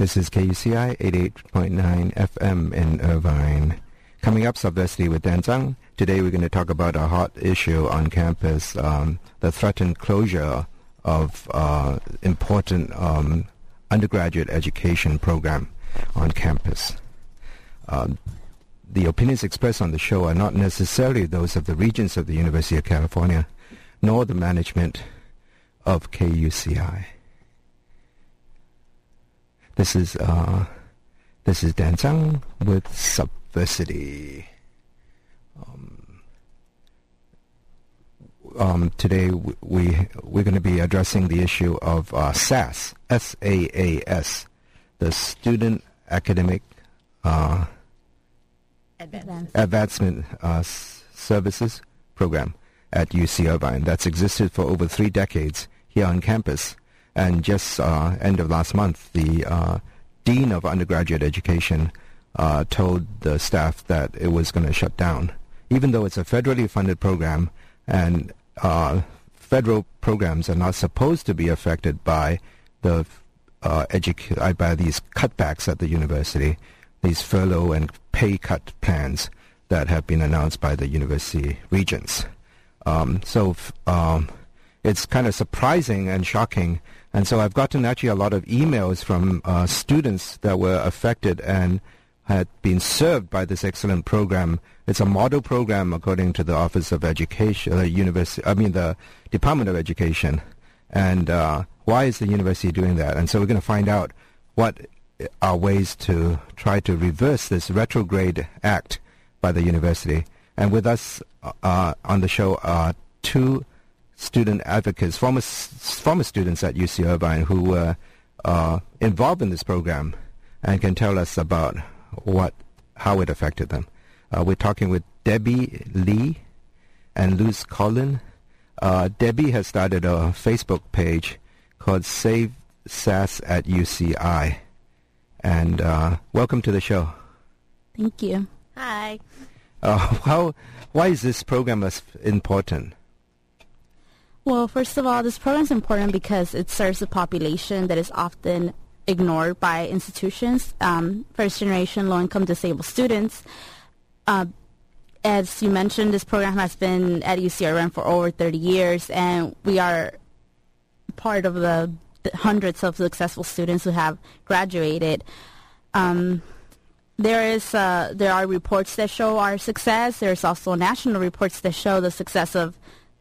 This is KUCI 88.9 FM in Irvine. Coming up, Subversity with Dan Zhang. Today we're going to talk about a hot issue on campus, um, the threatened closure of uh, important um, undergraduate education program on campus. Um, the opinions expressed on the show are not necessarily those of the regents of the University of California, nor the management of KUCI. This is uh, this is Dan Zhang with Subversity. Um, um, today we we're going to be addressing the issue of uh, SAS, S A A S, the Student Academic uh, Advanced. Advancement uh, Services Program at UC Irvine that's existed for over three decades here on campus. And just uh, end of last month, the uh, Dean of Undergraduate Education uh, told the staff that it was going to shut down, even though it's a federally funded program and uh, federal programs are not supposed to be affected by the uh, educ- uh, by these cutbacks at the university, these furlough and pay cut plans that have been announced by the university regents. Um, so um, it's kind of surprising and shocking. And so I've gotten actually a lot of emails from uh, students that were affected and had been served by this excellent program. It's a model program according to the Office of Education, the university, I mean the Department of Education. And uh, why is the university doing that? And so we're going to find out what are ways to try to reverse this retrograde act by the university. And with us uh, on the show are two student advocates, former former students at UC Irvine who were uh, involved in this program and can tell us about what how it affected them. Uh, we're talking with Debbie Lee and Luz Collin. Uh, Debbie has started a Facebook page called Save SAS at UCI. And uh, welcome to the show. Thank you. Hi. Uh, how, why is this program as important? Well, first of all, this program is important because it serves a population that is often ignored by institutions. Um, first generation low income disabled students. Uh, as you mentioned, this program has been at UC Irvine for over 30 years, and we are part of the, the hundreds of successful students who have graduated. Um, there is uh, there are reports that show our success. There's also national reports that show the success of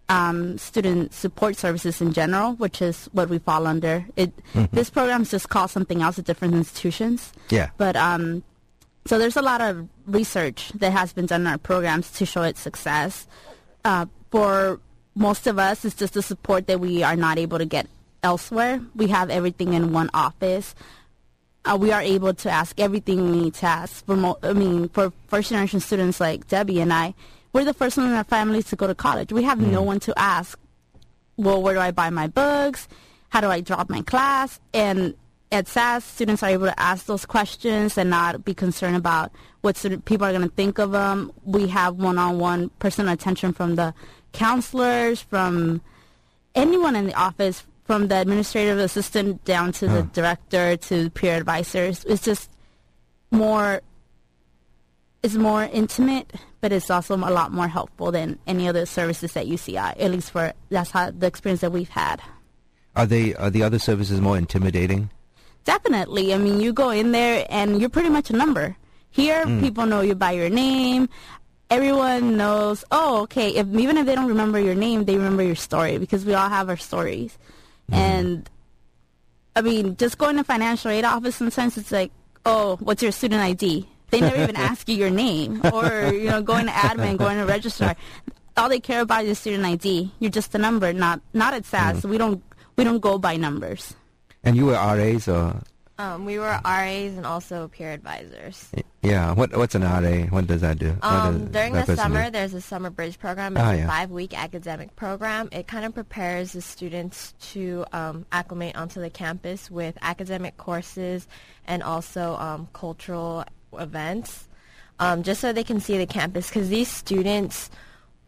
um, student support services in general, which is what we fall under. It this program is just called something else at different institutions. Yeah. But um, so there's a lot of research that has been done in our programs to show its success. Uh, for most of us, it's just the support that we are not able to get elsewhere. We have everything in one office. Uh, we are able to ask everything we need to ask. For mo- I mean, for first generation students like Debbie and I, we're the first one in our families to go to college. We have no hmm. one to ask. Well, where do I buy my books? How do I drop my class? And at SAS, students are able to ask those questions and not be concerned about what people are going to think of them. We have one-on-one personal attention from the counselors, from anyone in the office, from the administrative assistant down to the director to peer advisors. It's just more. It's more intimate, but it's also a lot more helpful than any other services at UCI. Uh, at least for that's how the experience that we've had. Are they are the other services more intimidating? Definitely. I mean, you go in there and you're pretty much a number. Here, mm. people know you by your name. Everyone knows. Oh, okay. If even if they don't remember your name, they remember your story because we all have our stories. Mm-hmm. And I mean, just going to financial aid office sometimes it's like, oh, what's your student ID? They never even ask you your name, or you know, going to admin, going to registrar. All they care about is student ID. You're just a number, not not at SAS. We don't we don't go by numbers. And you were RAs or Um, we were RAs and also peer advisors. yeah? What what's an RA? What does that do? Um, does during that the summer, do? there's a summer bridge program. It's Ah, a yeah. five-week academic program. It kind of prepares the students to um, acclimate onto the campus with academic courses and also um, cultural events, um, just so they can see the campus. Because these students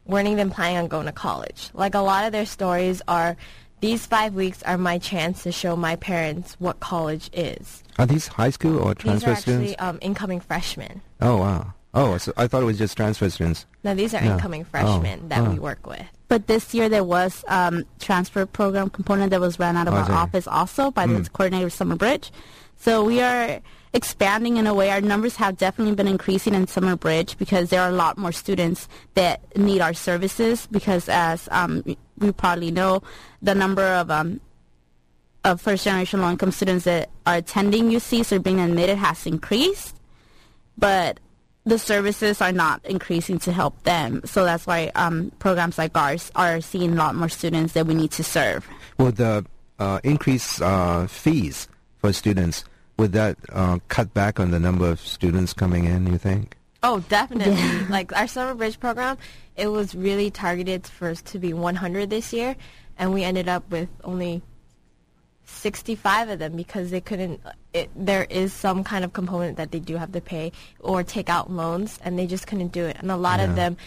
weren't even planning on going to college. Like a lot of their stories are these five weeks are my chance to show my parents what college is. Are these high school or transfer These are actually students? um, incoming freshmen. Oh wow. Oh, so I thought it was just transfer students. No, these are Yeah. incoming Oh, freshmen that oh. we work with. But this year there was um, transfer program component that was ran out of Oh, our is office also by the coordinator of Summer Bridge. So we are expanding in a way. Our numbers have definitely been increasing in Summer Bridge because there are a lot more students that need our services because as um, we probably know, the number of um, of first generation low income students that are attending UCs or being admitted has increased, but the services are not increasing to help them. So that's why um, programs like ours are seeing a lot more students that we need to serve. Would the uh, increase uh, fees for students would that uh, cut back on the number of students coming in? You think? Oh, definitely. Yeah. Like our summer bridge program, it was really targeted for to be 100 this year, and we ended up with only 65 of them because they couldn't. It, there is some kind of component that they do have to pay or take out loans, and they just couldn't do it. And a lot Yeah. of them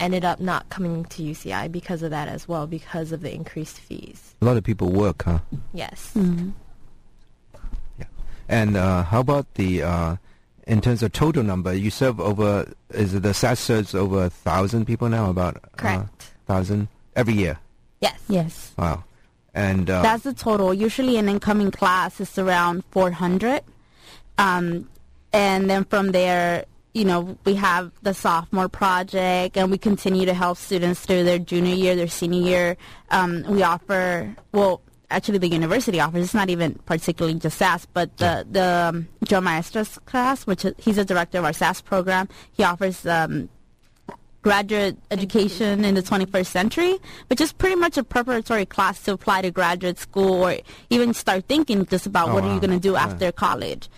ended up not coming to UCI because of that as well, because of the increased fees. A lot of people work, huh? Yes. Yeah. And uh, how about the uh, in terms of total number? You serve over is it the SAS serves over a thousand people now? About Correct. thousand every year. Yes. Yes. Wow. And uh, That's the total. Usually an incoming class is around 400. Um, and then from there, you know, we have the sophomore project and we continue to help students through their junior year, their senior year. Um, we offer, well, actually the university offers, it's not even particularly just SAS, but the, the um, Joe Maestros class, which is, he's the director of our SAS program, he offers um, graduate education in the 21st century, which is pretty much a preparatory class to apply to graduate school or even start thinking just about Oh, what are you going to do Yeah. after college.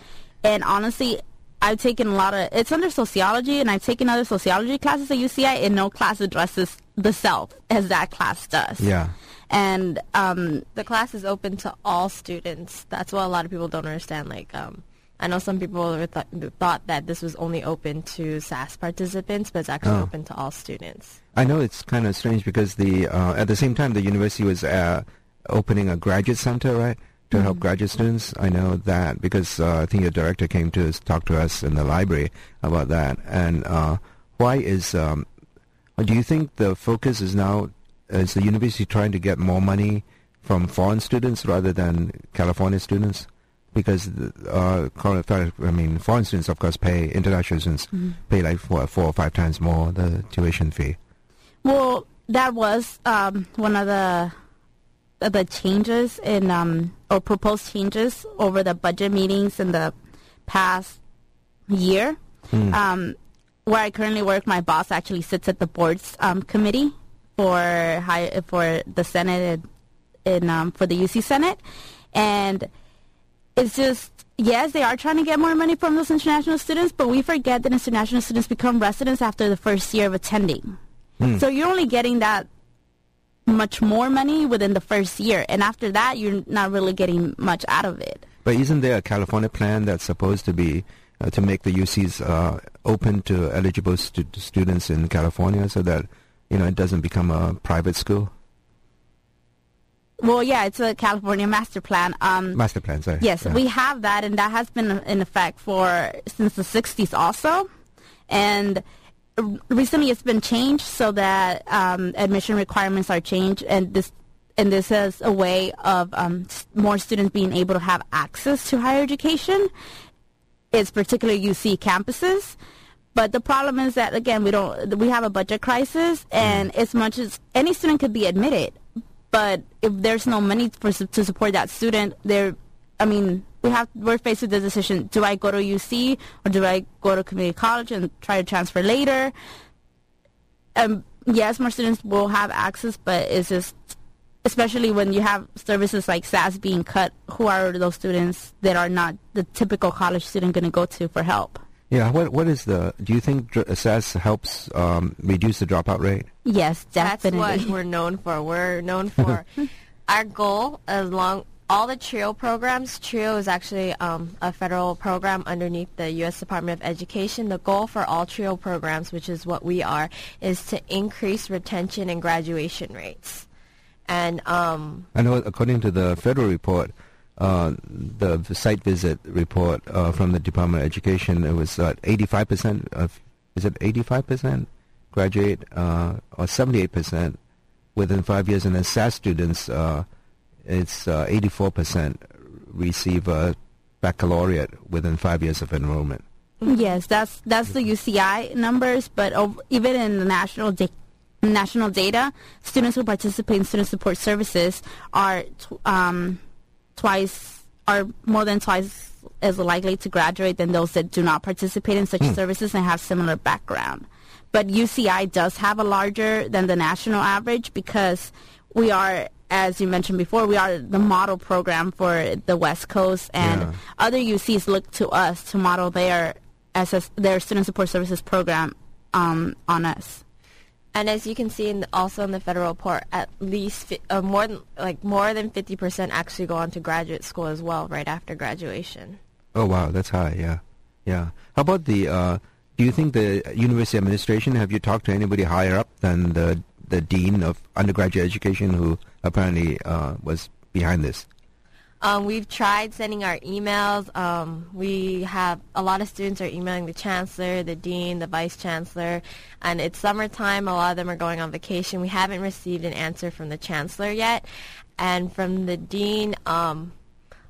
And honestly, I've taken a lot of, it's under sociology, and I've taken other sociology classes at UCI, and no class addresses the self as that class does. yeah. And um, the class is open to all students. That's what a lot of people don't understand. Like, um, I know some people th- thought that this was only open to SAS participants, but it's actually Oh. open to all students. I know it's kind of strange because the uh, at the same time the university was uh, opening a graduate center, right, to help graduate students. I know that because uh, I think your director came to talk to us in the library about that. And uh, why is um, do you think the focus is now is the university trying to get more money from foreign students rather than California students? Because uh, I mean, foreign students of course pay international students pay like four, four or five times more the tuition fee. Well, that was um, one of the the changes in um, or proposed changes over the budget meetings in the past year. Um, where I currently work, my boss actually sits at the board's um, committee for high, for the Senate and, and um, for the UC Senate, and it's just yes, they are trying to get more money from those international students, but we forget that international students become residents after the first year of attending. So you're only getting that much more money within the first year, and after that, you're not really getting much out of it. But isn't there a California plan that's supposed to be uh, to make the UCs uh, open to eligible stu- students in California so that you know it doesn't become a private school? Well, yeah, it's a California master plan. Um, Master plan, sorry. Yes, Yeah. we have that, and that has been in effect for since the 60s also. And recently it's been changed so that um, admission requirements are changed, and this and this is a way of um, more students being able to have access to higher education. It's particularly UC campuses. But the problem is that again we don't we have a budget crisis, and as much as any student could be admitted, but if there's no money for to support that student, there, I mean, we have we're faced with the decision: do I go to UC or do I go to community college and try to transfer later? Um, yes, more students will have access, but it's just, especially when you have services like SAS being cut. Who are those students that are not the typical college student going to go to for help? Yeah. What What is the? Do you think dr- SAS helps um, reduce the dropout rate? Yes, That's definitely. what we're known for. We're known for our goal along all the TRIO programs. TRIO is actually um, a federal program underneath the U.S. Department of Education. The goal for all TRIO programs, which is what we are, is to increase retention and graduation rates. And um, I know according to the federal report, uh, the site visit report uh, from the Department of Education, it was uh, 85% of, is it 85% graduate uh, or 78% within five years, and then SAS students, uh, it's uh, 84% receive a baccalaureate within five years of enrollment. Yes, that's that's the UCI numbers, but ov- even in the national da- national data, students who participate in student support services are um, twice are more than twice as likely to graduate than those that do not participate in such services and have similar background. But UCI does have a larger than the national average because we are, as you mentioned before, we are the model program for the West Coast, and Yeah. other UCs look to us to model their SS, their student support services program um, on us. And as you can see in the, also in the federal report, at least fi- uh, more than like more than 50% actually go on to graduate school as well right after graduation. Oh wow, that's high. Yeah, yeah. How about the? Uh, do you think the university administration have you talked to anybody higher up than the the dean of undergraduate education who apparently uh, was behind this? Um, we've tried sending our emails. Um, we have a lot of students are emailing the chancellor, the dean, the vice chancellor, and it's summertime. A lot of them are going on vacation. We haven't received an answer from the chancellor yet, and from the dean. Um,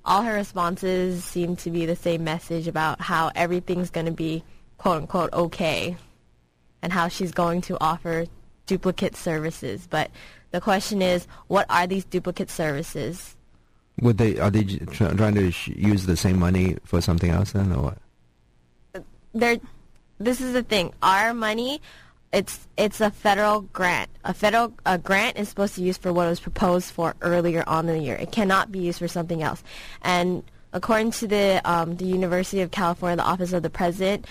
all her responses seem to be the same message about how everything's going to be quote unquote okay, and how she's going to offer duplicate services. But the question is, what are these duplicate services? Would they are they trying to use the same money for something else then, or what? there this is the thing. Our money it's it's a federal grant. A federal a grant is supposed to be used for what was proposed for earlier on in the year. It cannot be used for something else. And according to the um, the University of California the office of the president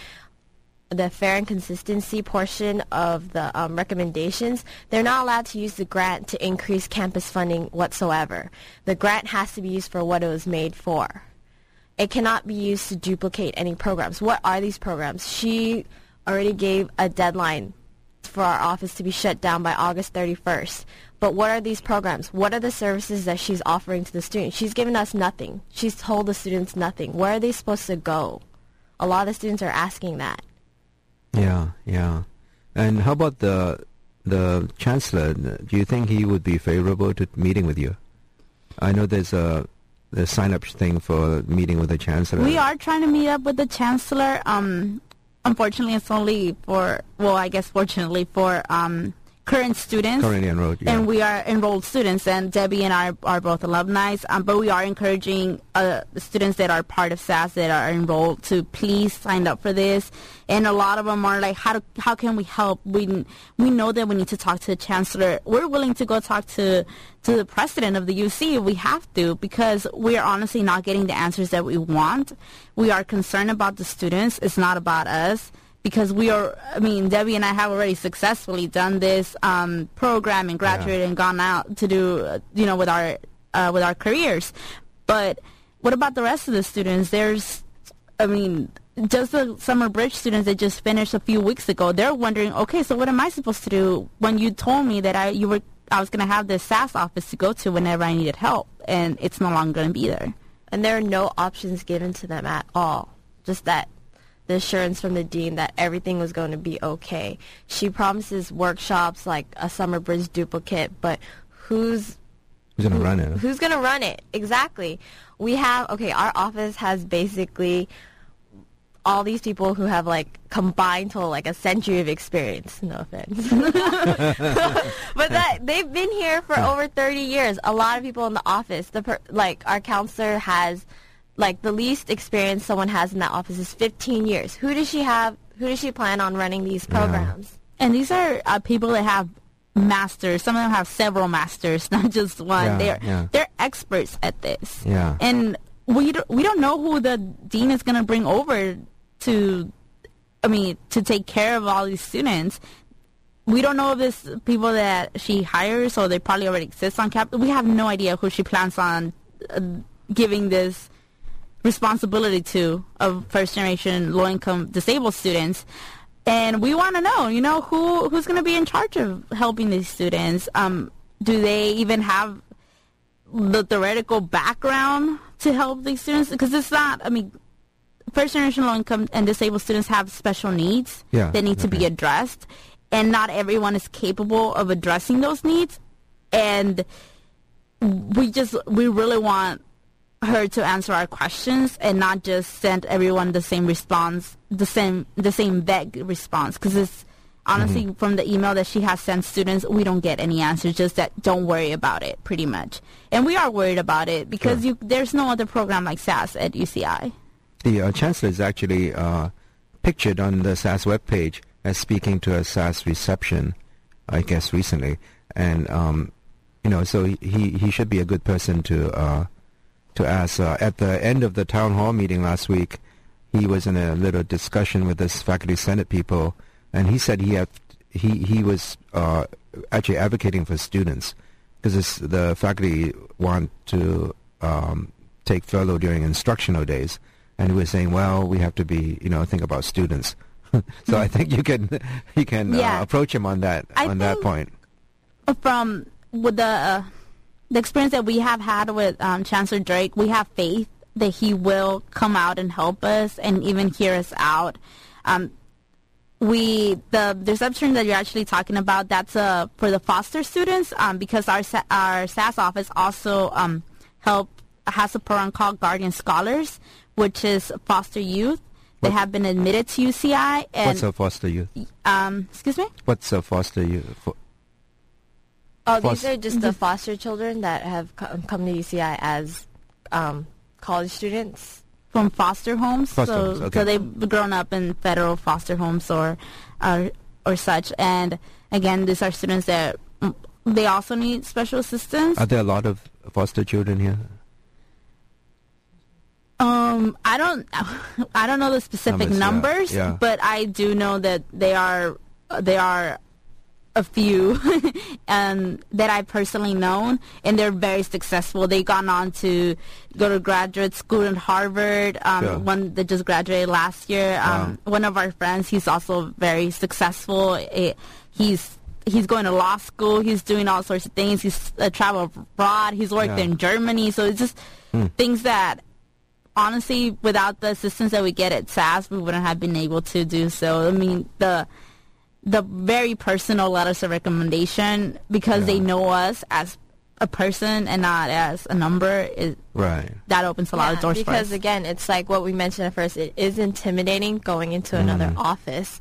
the fair and consistency portion of the um, recommendations, they're not allowed to use the grant to increase campus funding whatsoever. The grant has to be used for what it was made for. It cannot be used to duplicate any programs. What are these programs? She already gave a deadline for our office to be shut down by August 31st. But what are these programs? What are the services that she's offering to the students? She's given us nothing. She's told the students nothing. Where are they supposed to go? A lot of the students are asking that. Yeah, yeah. And how about the the chancellor? Do you think he would be favorable to meeting with you? I know there's a the sign up thing for meeting with the chancellor. We are trying to meet up with the chancellor. Um, unfortunately, it's only for well, I guess fortunately for um, current students. currently enrolled. Yeah. And we are enrolled students, and Debbie and I are both alumni. Um, but we are encouraging uh, students that are part of SAS that are enrolled to please sign up for this. And a lot of them are like, how do, how can we help? We we know that we need to talk to the chancellor. We're willing to go talk to to the president of the UC if we have to because we are honestly not getting the answers that we want. We are concerned about the students. It's not about us because we are, I mean, Debbie and I have already successfully done this um, program and graduated and gone out to do, uh, you know, with our uh, with our careers. But what about the rest of the students? There's, I mean, just the summer bridge students that just finished a few weeks ago. They're wondering, okay, so what am I supposed to do when you told me that I you were I was going to have this SAS office to go to whenever I needed help, and it's no longer going to be there. And there are no options given to them at all. Just that the assurance from the dean that everything was going to be okay. She promises workshops like a summer bridge duplicate, but who's Who's gonna run it? who's going to run it? Exactly. We have okay, our office has basically all these people who have like combined to like a century of experience. No offense, but that they've been here for over thirty years. A lot of people in the office. The per, like our counselor has like the least experience someone has in that office is fifteen years. Who does she have? Who does she plan on running these programs? And these are uh, people that have masters. Some of them have several masters, not just one. Yeah, they're yeah. they're experts at this. Yeah. And we don't, we don't know who the dean is going to bring over to. I mean, to take care of all these students. We don't know if it's people that she hires or they probably already exist on campus. We have no idea who she plans on uh, giving this responsibility to of first generation low income disabled students and we want to know you know who who's going to be in charge of helping these students um do they even have the theoretical background to help these students? Because it's not. I mean, first generation low income and disabled students have special needs Yeah, that need to be addressed, and not everyone is capable of addressing those needs. And we just we really want her to answer our questions and not just send everyone the same response, the same the same vague response. Because it's honestly from the email that she has sent students, we don't get any answers. Just that don't worry about it, pretty much. And we are worried about it because Sure. you there's no other program like SAS at UCI. The uh, chancellor is actually uh, pictured on the SAS webpage as speaking to a SAS reception, I guess recently, and um, you know, so he he should be a good person to uh, to ask. Uh, at the end of the town hall meeting last week, he was in a little discussion with this faculty senate people, and he said he had he he was uh, actually advocating for students because the faculty want to um, take furlough during instructional days, and he was saying, well, we have to be you know think about students. so I think you can you can Yeah. uh, approach him on that I on that point. from with the uh, the experience that we have had with um, Chancellor Drake, we have faith that he will come out and help us and even hear us out. Um, we the the reception that you're actually talking about that's uh, for the foster students um, because our our SAS office also um, help has a program called Guardian Scholars, which is foster youth. They have been admitted to UCI and What's a foster youth? um, excuse me. What's a foster youth? Fo- Oh, Fos- these are just the foster children that have come to UCI as um, college students. from foster homes. Foster so, homes, okay. so they've grown up in federal foster homes or, or or such. And again, these are students that mm, they also need special assistance. Are there a lot of foster children here? Um, I don't, I don't know the specific Numbers, yeah, yeah. but I do know that they are, they are a few, um, that I've personally known, and they're very successful. They've gone on to go to graduate school in Harvard. Um, Yeah. one that just graduated last year. Um, one of our friends, he's also very successful. It, he's He's going to law school. He's doing all sorts of things. He's uh, traveled abroad. He's worked Yeah. in Germany. So it's just things that honestly, without the assistance that we get at SAS, we wouldn't have been able to do so. I mean, the the very personal letters of recommendation because they know us as a person and not as a number is Right. that opens a lot of Yeah, doors for because us. again, it's like what we mentioned at first. It is intimidating going into another Mm-hmm. office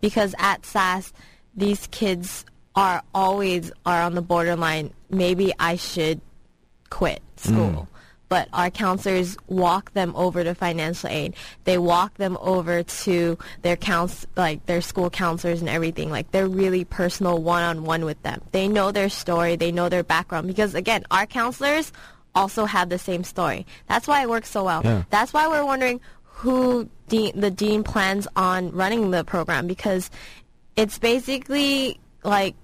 because at SAS, these kids are always are on the borderline. Maybe I should quit school. But our counselors walk them over to financial aid. They walk them over to their counts, like their school counselors and everything. Like they're really personal one-on-one with them. They know their story. They know their background because again, our counselors also have the same story. That's why it works so well. Yeah. That's why we're wondering who de- the dean plans on running the program because it's basically like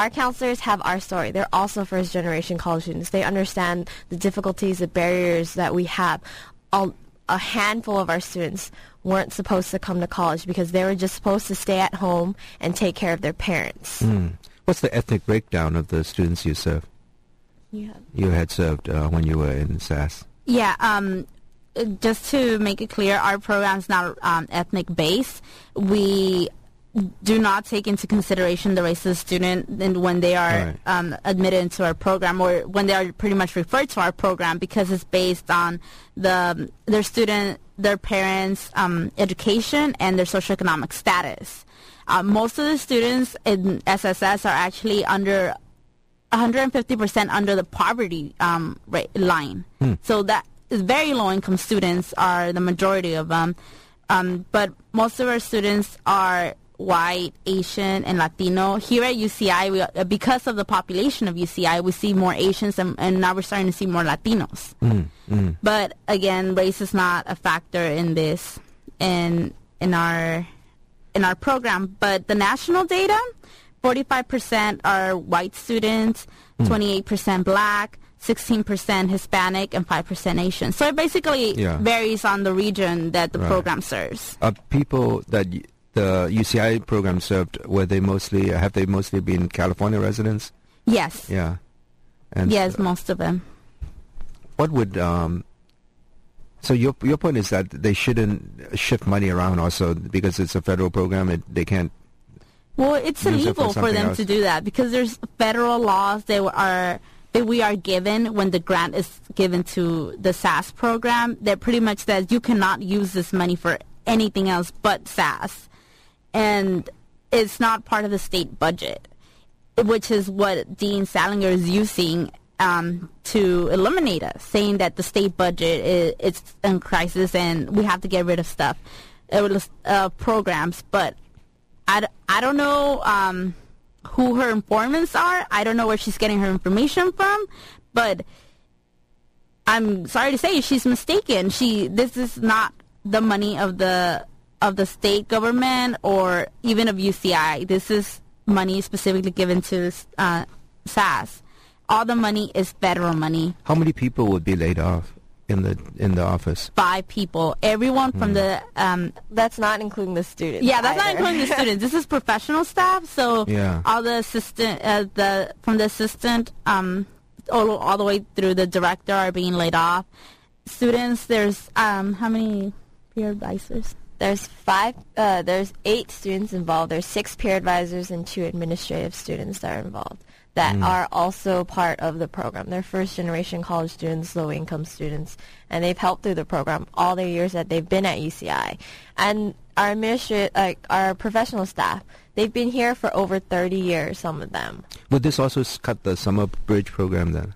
our counselors have our story. They're also first generation college students. They understand the difficulties, the barriers that we have. A, a handful of our students weren't supposed to come to college because they were just supposed to stay at home and take care of their parents. Hmm. What's the ethnic breakdown of the students you serve? Yeah. You had served uh, when you were in SAS. Yeah, um, uh, just to make it clear, our program is not um, ethnic based. We do not take into consideration the race of the student and when they are Right. um, admitted into our program or when they are pretty much referred to our program because it's based on the their student, their parents' um, education and their socioeconomic status. Uh, most of the students in SSS are actually under 150% under the poverty um, rate line. So that is very low income students are the majority of them. Um, but most of our students are white, Asian, and Latino. Here at UCI, we, uh, because of the population of UCI, we see more Asians and, and now we're starting to see more Latinos. Mm, mm. But again, race is not a factor in this in in our in our program. But the national data, 45% are white students, mm. 28% black, 16% Hispanic, and 5% Asian. So it basically Yeah. varies on the region that the Right. program serves. Are people that the UCI program served, were they mostly, have they mostly been California residents? Yes. Yeah. And yes, most of them. what would um so your your point is that they shouldn't shift money around also because it's a federal program it, they can't Well, it's Use it for illegal for, them else. to do that because there's federal laws that are that we are given when the grant is given to the SAS program that pretty much says you cannot use this money for anything else but SAS, and it's not part of the state budget, which is what Dean Salinger is using um, to eliminate us, saying that the state budget is it's in crisis and we have to get rid of stuff, uh, uh, programs, but I, I don't know um, who her informants are. I don't know where she's getting her information from, but I'm sorry to say she's mistaken. She this is not the money of the of the state government or even of UCI. This is money specifically given to uh, SAS. All the money is federal money. how many people would be laid off in the in the office Five people, everyone from the um, That's not including the students. Yeah, that's not including the students. This is professional staff. So Yeah. all the assistant, uh, the from the assistant, um, all, all the way through the director are being laid off. Students, there's um, how many peer advisors? There's five. Uh, there's eight students involved. There's six peer advisors and two administrative students that are involved that are also part of the program. They're first generation college students, low income students, and they've helped through the program all the years that they've been at UCI. And our administrative, like our professional staff, they've been here for over 30 years. Some of them. would this also cut the summer bridge program then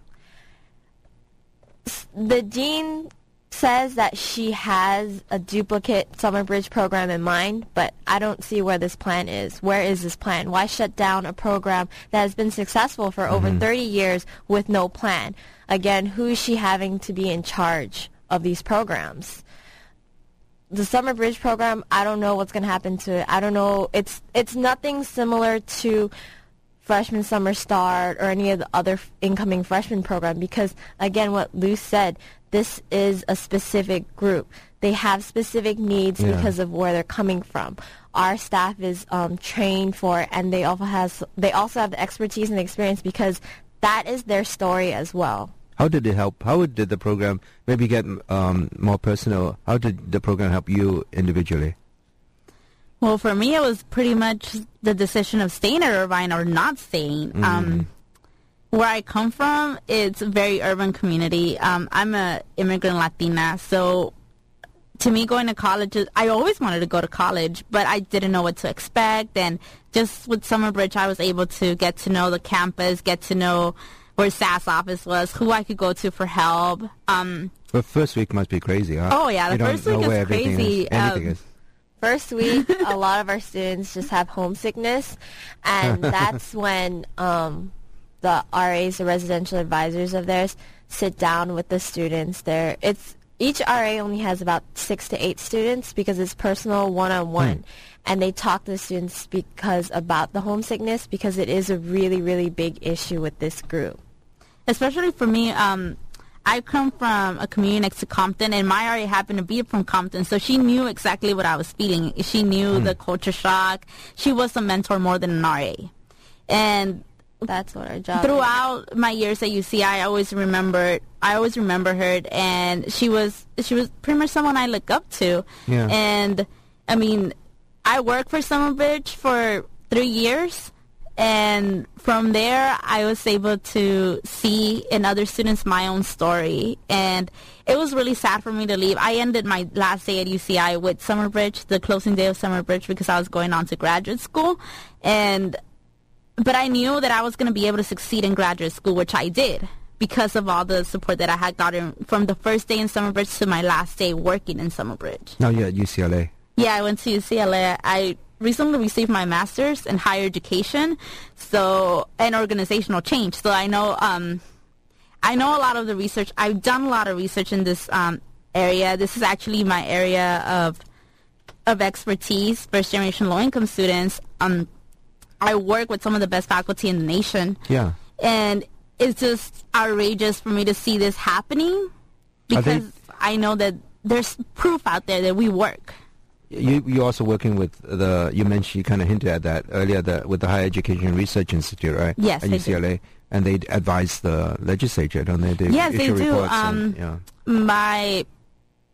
the dean says that she has a duplicate summer bridge program in mind, but I don't see where this plan is. Where is this plan? Why shut down a program that has been successful for over mm-hmm. 30 years with no plan? Again, who is she having to be in charge of these programs? the summer bridge program i don't know what's going to happen to it i don't know it's it's nothing similar to freshman summer start or any of the other f- incoming freshman program because again what Lou said this is a specific group. They have specific needs Yeah. because of where they're coming from. Our staff is um, trained for it and they also has they also have the expertise and experience because that is their story as well. How did it help how did the program maybe get um, more personal? How did the program help you individually? Well, for me, it was pretty much the decision of staying at Irvine or not staying. Um, where I come from, it's a very urban community. Um, I'm a immigrant Latina, so to me, going to college, I always wanted to go to college, but I didn't know what to expect. And just with Summer Bridge, I was able to get to know the campus, get to know where SAS office was, who I could go to for help. Um, the first week must be crazy huh Oh, yeah, the you first week is crazy. is, anything Um, is First week, a lot of our students just have homesickness, and that's when um, the RAs, the residential advisors of theirs, sit down with the students. There, it's each RA only has about six to eight students because it's personal one-on-one, and they talk to the students because about the homesickness because it is a really, really big issue with this group. especially for me, um, I come from a community next to Compton, and my RA happened to be from Compton, so she knew exactly what I was feeling. She knew the culture shock. She was a mentor more than an RA. And That's what our job. is. throughout my years at UCI, I always remembered. I always remember her, and she was she was pretty much someone I look up to. Yeah. And I mean, I worked for Summer Bridge for three years, and from there, I was able to see in other students my own story, and it was really sad for me to leave. I ended my last day at UCI with Summer Bridge, the closing day of Summer Bridge, because I was going on to graduate school, and but I knew that I was going to be able to succeed in graduate school, which I did because of all the support that I had gotten from the first day in Summer Bridge to my last day working in Summer Bridge. now you're at ucla Yeah, I went to UCLA. I recently received my master's in higher education, so and organizational change. So I know um, I know a lot of the research. I've done a lot of research in this um, area. This is actually my area of of expertise, first generation low income students. Um, I work with some of the best faculty in the nation, yeah and it's just outrageous for me to see this happening because I know that there's proof out there that we work. You you're also working with the you mentioned you kind of hinted at that earlier the with the Higher Education Research Institute, right? Yes, at I do. UCLA, and they advise the legislature, don't they? they Yes, they do. reports Um, and, yeah. my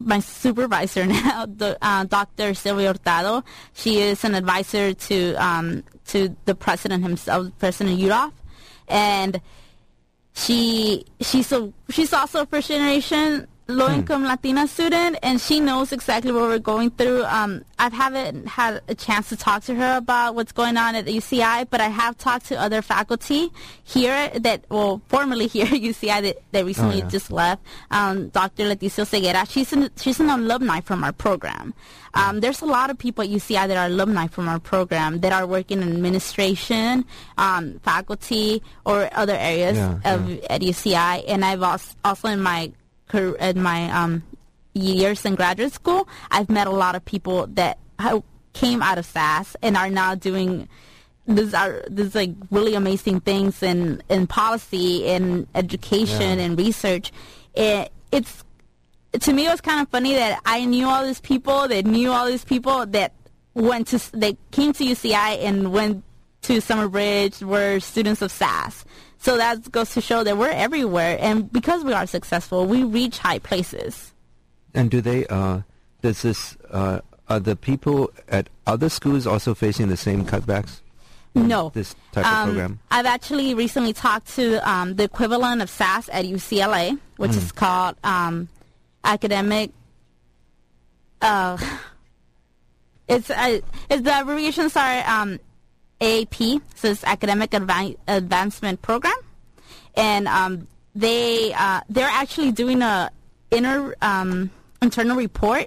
my supervisor now, the, uh, Dr. Sylvia Hurtado. She is an advisor to um, to the president himself, President Yudof, and she she's a she's also a first generation low income Latina student, and she knows exactly what we're going through. Um, I haven't had a chance to talk to her about what's going on at UCI, but I have talked to other faculty here that, well, formerly here at UCI that, that recently yeah. just left. Um, Dr. Leticia Oseguera, she's an, she's an alumni from our program. Um, there's a lot of people at UCI that are alumni from our program that are working in administration, um, faculty, or other areas Yeah, of at UCI, and I've also, also in my in my um, years in graduate school, I've met a lot of people that came out of SAS and are now doing these are these like really amazing things in in policy in education Yeah. and research. It, it's to me it was kind of funny that I knew all these people that knew all these people that went to they came to UCI and went to Summer Bridge were students of SAS. So that goes to show that we're everywhere, and because we are successful, we reach high places. And do they? Uh, does this? Uh, are the people at other schools also facing the same cutbacks? No. This type of Um, program. I've actually recently talked to um, the equivalent of SAS at UCLA, which Hmm. is called um, academic. Uh, it's uh, it's the abbreviations are um, AAP, so it's Academic Advan- Advancement Program, and um, they uh, they're actually doing a inner um, internal report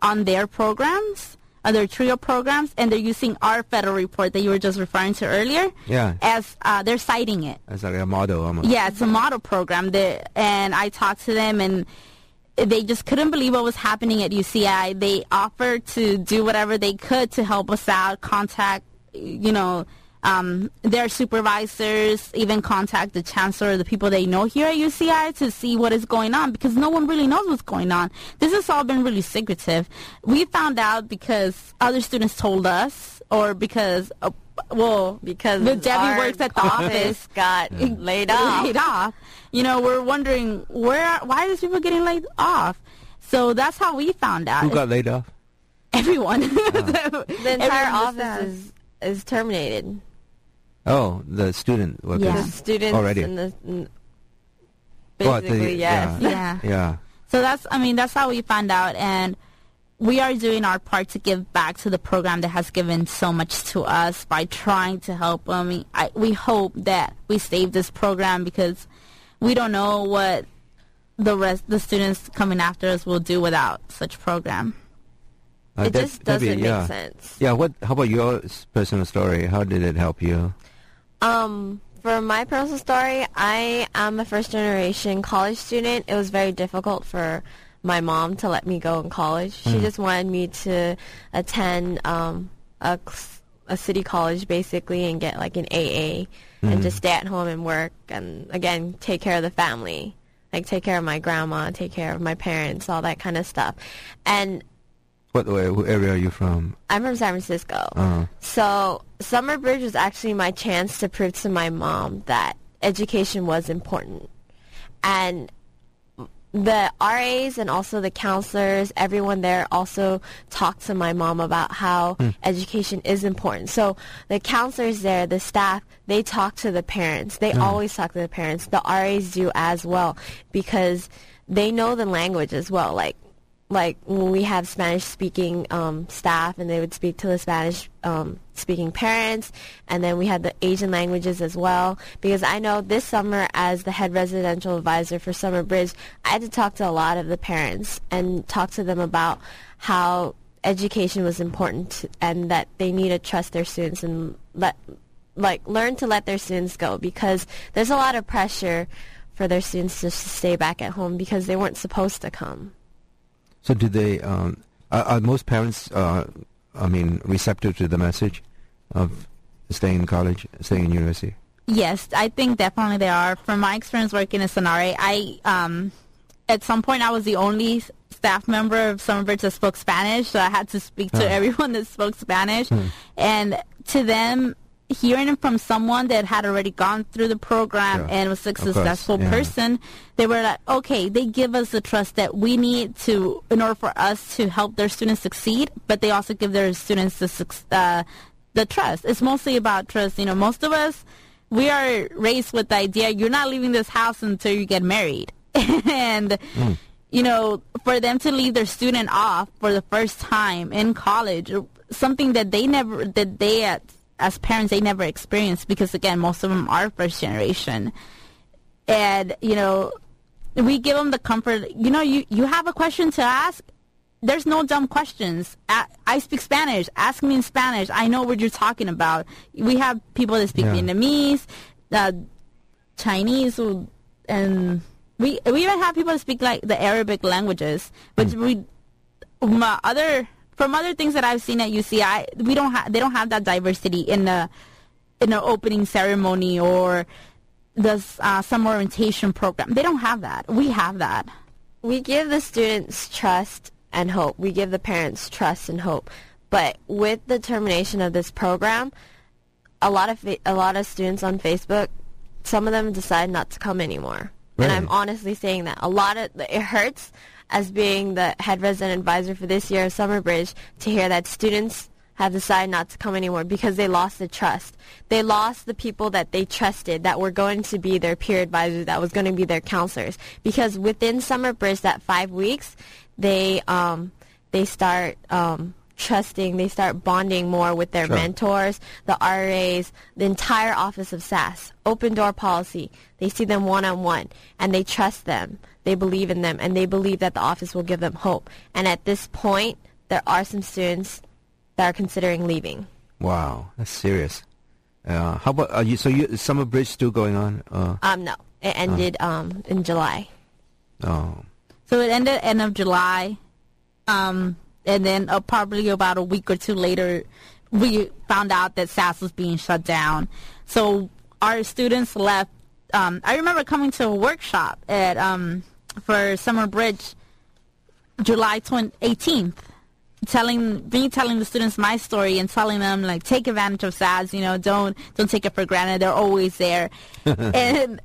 on their programs, on their trio programs, and they're using our federal report that you were just referring to earlier. Yeah. As uh, they're citing it. As like a model almost. Yeah, it's a model program. That, and I talked to them, and they just couldn't believe what was happening at UCI. They offered to do whatever they could to help us out, contact, you know, um, their supervisors, even contact the chancellor, the people they know here at UCI to see what is going on because no one really knows what's going on. This has all been really secretive. We found out because other students told us, or because, uh, well, because the Debbie works at the office got laid off. laid off. You know, we're wondering where, why are these people getting laid off? So that's how we found out. Who got laid off? Everyone. The entire Everyone office is is terminated. Oh, the student workers. Yeah. The students Already. and the n- Oh, the- basically yes. yeah. Yeah. Yeah. So that's, I mean, that's how we found out, and we are doing our part to give back to the program that has given so much to us by trying to help them. I mean, I, we hope that we save this program because we don't know what the rest, the students coming after us will do without such program. Uh, It Deb- just doesn't Debbie, make yeah. sense. Yeah. What? How about your personal story? How did it help you? Um, for my personal story, I am a first generation college student. It was very difficult for my mom to let me go in college. She just wanted me to attend um, a, a city college basically and get like an AA and just stay at home and work and again take care of the family. Like take care of my grandma, take care of my parents, all that kind of stuff. And What what area are you from? I'm from San Francisco. Uh, So Summer Bridge was actually my chance to prove to my mom that education was important. And the RAs and also the counselors, everyone there also talked to my mom about how education is important. So the counselors there, the staff, they talk to the parents. They always talk to the parents. The RAs do as well because they know the language as well. Like like when we have Spanish speaking um, staff and they would speak to the Spanish um, speaking parents and then we had the Asian languages as well because I know this summer as the head residential advisor for Summer Bridge I had to talk to a lot of the parents and talk to them about how education was important and that they need to trust their students and let like learn to let their students go because there's a lot of pressure for their students just to stay back at home because they weren't supposed to come. So do they? Um, are, are most parents? Uh, I mean, receptive to the message of staying in college, staying in university? Yes, I think definitely they are. From my experience working in RA, I um, at some point I was the only staff member of Summerbridge that spoke Spanish, so I had to speak to everyone that spoke Spanish. And to them, hearing from someone that had already gone through the program Sure. and was a course, successful yeah. person, they were like, okay, they give us the trust that we need to, in order for us to help their students succeed, but they also give their students the, uh, the trust. It's mostly about trust. You know, most of us, we are raised with the idea you're not leaving this house until you get married. and, you know, for them to leave their student off for the first time in college, something that they never, that they as, as parents, they never experienced because, again, most of them are first generation. And, you know, we give them the comfort, you know, you, you have a question to ask, there's no dumb questions. I, I speak Spanish. Ask me in Spanish. I know what you're talking about. We have people that speak Yeah. Vietnamese, uh, Chinese, and we we even have people that speak like the Arabic languages, which we um, uh, other from other things that I've seen at UCI, we don't have they don't have that diversity in the in the opening ceremony or the uh, summer orientation program. They don't have that. We have that. we give the students trust and hope. We give the parents trust and hope. But with the termination of this program, a lot of fa- a lot of students on Facebook, some of them decide not to come anymore. And I'm honestly saying that a lot of it hurts as being the head resident advisor for this year of Summer Bridge to hear that students have decided not to come anymore because they lost the trust. They lost the people that they trusted that were going to be their peer advisors, that was going to be their counselors. Because within Summer Bridge, that five weeks, they um, they start um, trusting, they start bonding more with their Sure. mentors, the RAs, the entire office of SAS, open door policy. They see them one on one and they trust them. They believe in them and they believe that the office will give them hope. And at this point, there are some students that are considering leaving. Wow, that's serious. Uh, how about are you? So you, is Summer Bridge still going on? Uh, Um, no, it ended um, in July. oh, So it ended end of July, um, and then uh, probably about a week or two later, we found out that SAS was being shut down. So our students left. Um, I remember coming to a workshop at um, for Summer Bridge, July 20, 18th, telling me telling the students my story and telling them like take advantage of SAS. You know, don't don't take it for granted. They're always there, and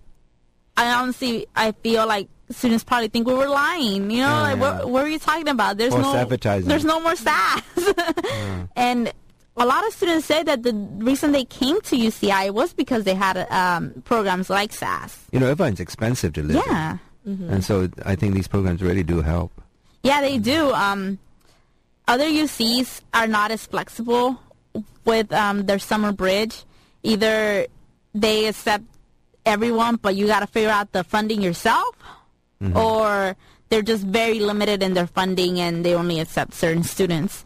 I honestly, I feel like students probably think we were lying. You know, Yeah, like yeah. what, what are you talking about? There's False no advertising. There's no more SAS. And a lot of students say that the reason they came to UCI was because they had um, programs like SAS. you know, Irvine's expensive to live. Yeah, and so I think these programs really do help. yeah, they do. Um, other UCs are not as flexible with um, their summer bridge. Either they accept everyone, but you got to figure out the funding yourself, or they're just very limited in their funding and they only accept certain students.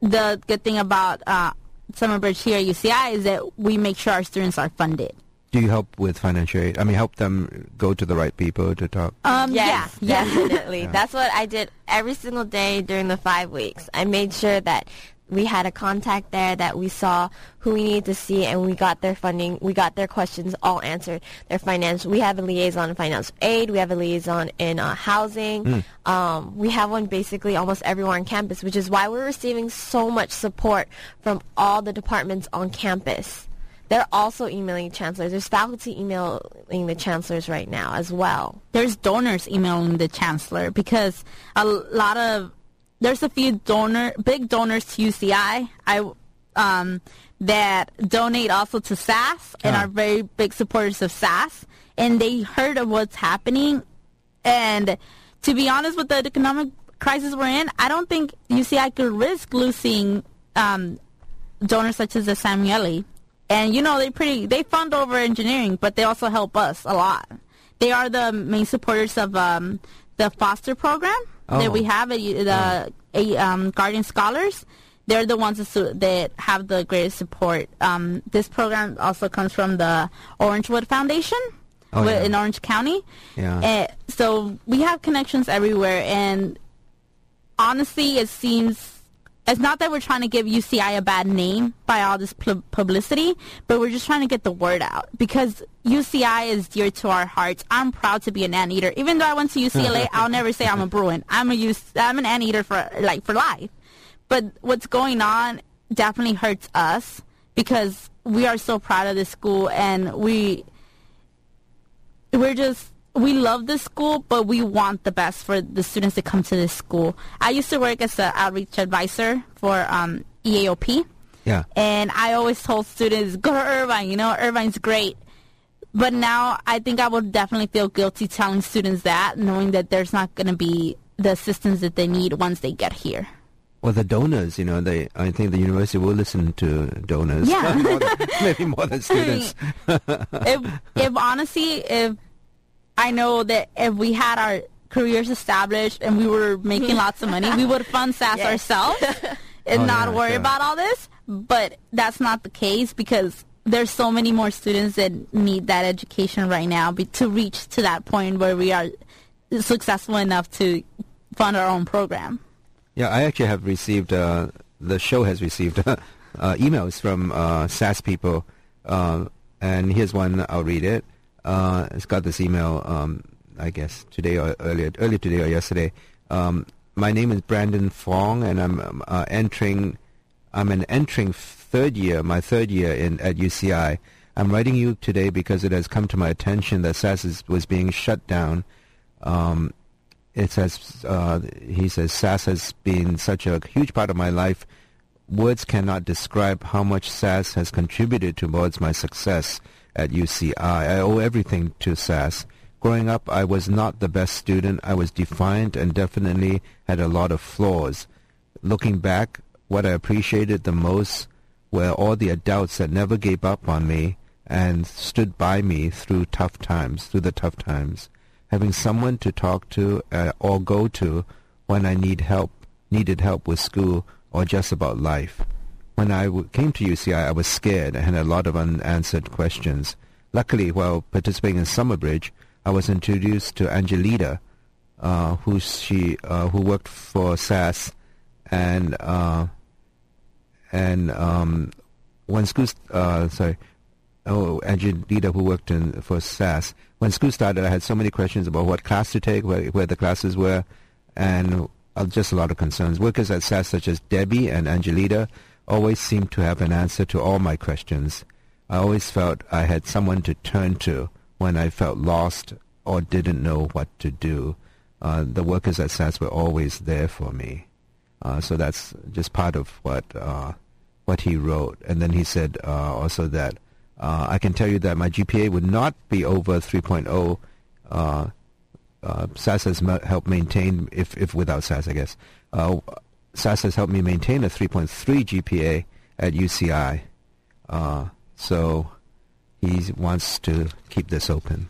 The good thing about uh, Summer Bridge here at UCI is that we make sure our students are funded. Do you help with financial aid? I mean, help them go to the right people to talk. Um, Yes, yeah, yeah. definitely. That's what I did every single day during the five weeks. I made sure that we had a contact there, that we saw who we needed to see, and we got their funding, we got their questions all answered. Their financial, we have a liaison in financial aid, we have a liaison in uh, housing. Um, we have one basically almost everywhere on campus, which is why we're receiving so much support from all the departments on campus. They're also emailing chancellors. There's faculty emailing the chancellors right now as well. there's donors emailing the chancellor because a lot of there's a few donor big donors to UCI I um that donate also to SAS and Ah. are very big supporters of SAS and they heard of what's happening and to be honest with the economic crisis we're in I don't think UCI could risk losing um donors such as the Samueli. And you know they pretty they fund over engineering, but they also help us a lot. They are the main supporters of um, the foster program Oh. that we have the a, um, Guardian Scholars. They're the ones that, that have the greatest support. Um, this program also comes from the Orangewood Foundation Oh, yeah. in Orange County. Yeah. Uh, so we have connections everywhere, and honestly, it seems it's not that we're trying to give UCI a bad name by all this pu- publicity, but we're just trying to get the word out because UCI is dear to our hearts. I'm proud to be an anteater. Even though I went to UCLA, I'll never say I'm a Bruin. I'm a UC- I'm an anteater for like for life. But what's going on definitely hurts us because we are so proud of this school and we we're just we love this school, but we want the best for the students that come to this school. I used to work as an outreach advisor for um, EAOP. Yeah. And I always told students, go to Irvine, you know, Irvine's great. But now I think I would definitely feel guilty telling students that, knowing that there's not going to be the assistance that they need once they get here. Well, the donors, you know, they I think the university will listen to donors. Yeah. more than, maybe more than students. if, if honestly, if I know that if we had our careers established and we were making lots of money, we would fund SAS Yes. ourselves and Oh, not yeah, worry sure. about all this. But that's not the case because there's so many more students that need that education right now to reach to that point where we are successful enough to fund our own program. Yeah, I actually have received, uh, the show has received uh, emails from uh, SAS people, uh, and here's one, I'll read it. Uh, got this email, um, I guess, today or earlier, earlier today or yesterday. Um, my name is Brandon Fong, and I'm um, uh, entering, I'm an entering third year, my third year in at UCI. I'm writing you today because it has come to my attention that SAS is, was being shut down. Um, it says uh, he says SAS has been such a huge part of my life. Words cannot describe how much SAS has contributed towards my success at UCI. I owe everything to SAS. Growing up, I was not the best student. I was defiant and definitely had a lot of flaws. Looking back, what I appreciated the most were all the adults that never gave up on me and stood by me through tough times, through the tough times having someone to talk to uh, or go to when I need help, needed help with school or just about life. When I w- came to UCI, I was scared and had a lot of unanswered questions. Luckily, while participating in Summerbridge, I was introduced to Angelita, uh, who she uh, who worked for SAS, and uh, and um, when school, uh, sorry, oh, Angelita, who worked in for SAS. When school started, I had so many questions about what class to take, where, where the classes were, and uh, just a lot of concerns. Workers at SAS, such as Debbie and Angelita, always seemed to have an answer to all my questions. I always felt I had someone to turn to when I felt lost or didn't know what to do. Uh, the workers at SAS were always there for me. Uh, so that's just part of what uh, what he wrote. And then he said uh, also that uh, I can tell you that my GPA would not be over 3.0. Uh, uh, SAS has helped maintain, if, if without SAS, I guess. SAS has helped me maintain a 3.3 GPA at UCI. Uh, so he wants to keep this open,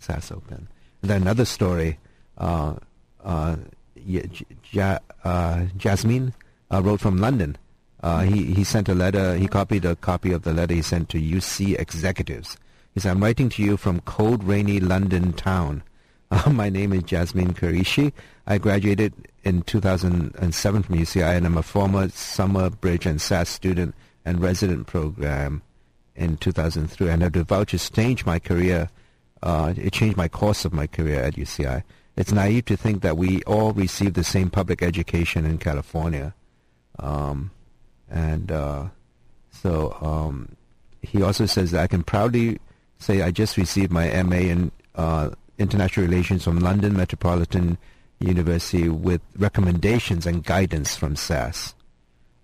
SAS open. And then another story, uh, uh, J- J- uh, Jasmine uh, wrote from London. Uh, he, he sent a letter, he copied a copy of the letter he sent to UC executives. He said, I'm writing to you from cold, rainy London town. My name is Jasmine Karishi. I graduated in 2007 from UCI and I'm a former Summer Bridge and SAS student and resident program in 2003 and have vouched to change my career. Uh, it changed my course of my career at UCI. It's naive to think that we all receive the same public education in California. Um, and uh, so um, he also says that I can proudly say I just received my MA in uh, International Relations from London Metropolitan University with recommendations and guidance from SAS.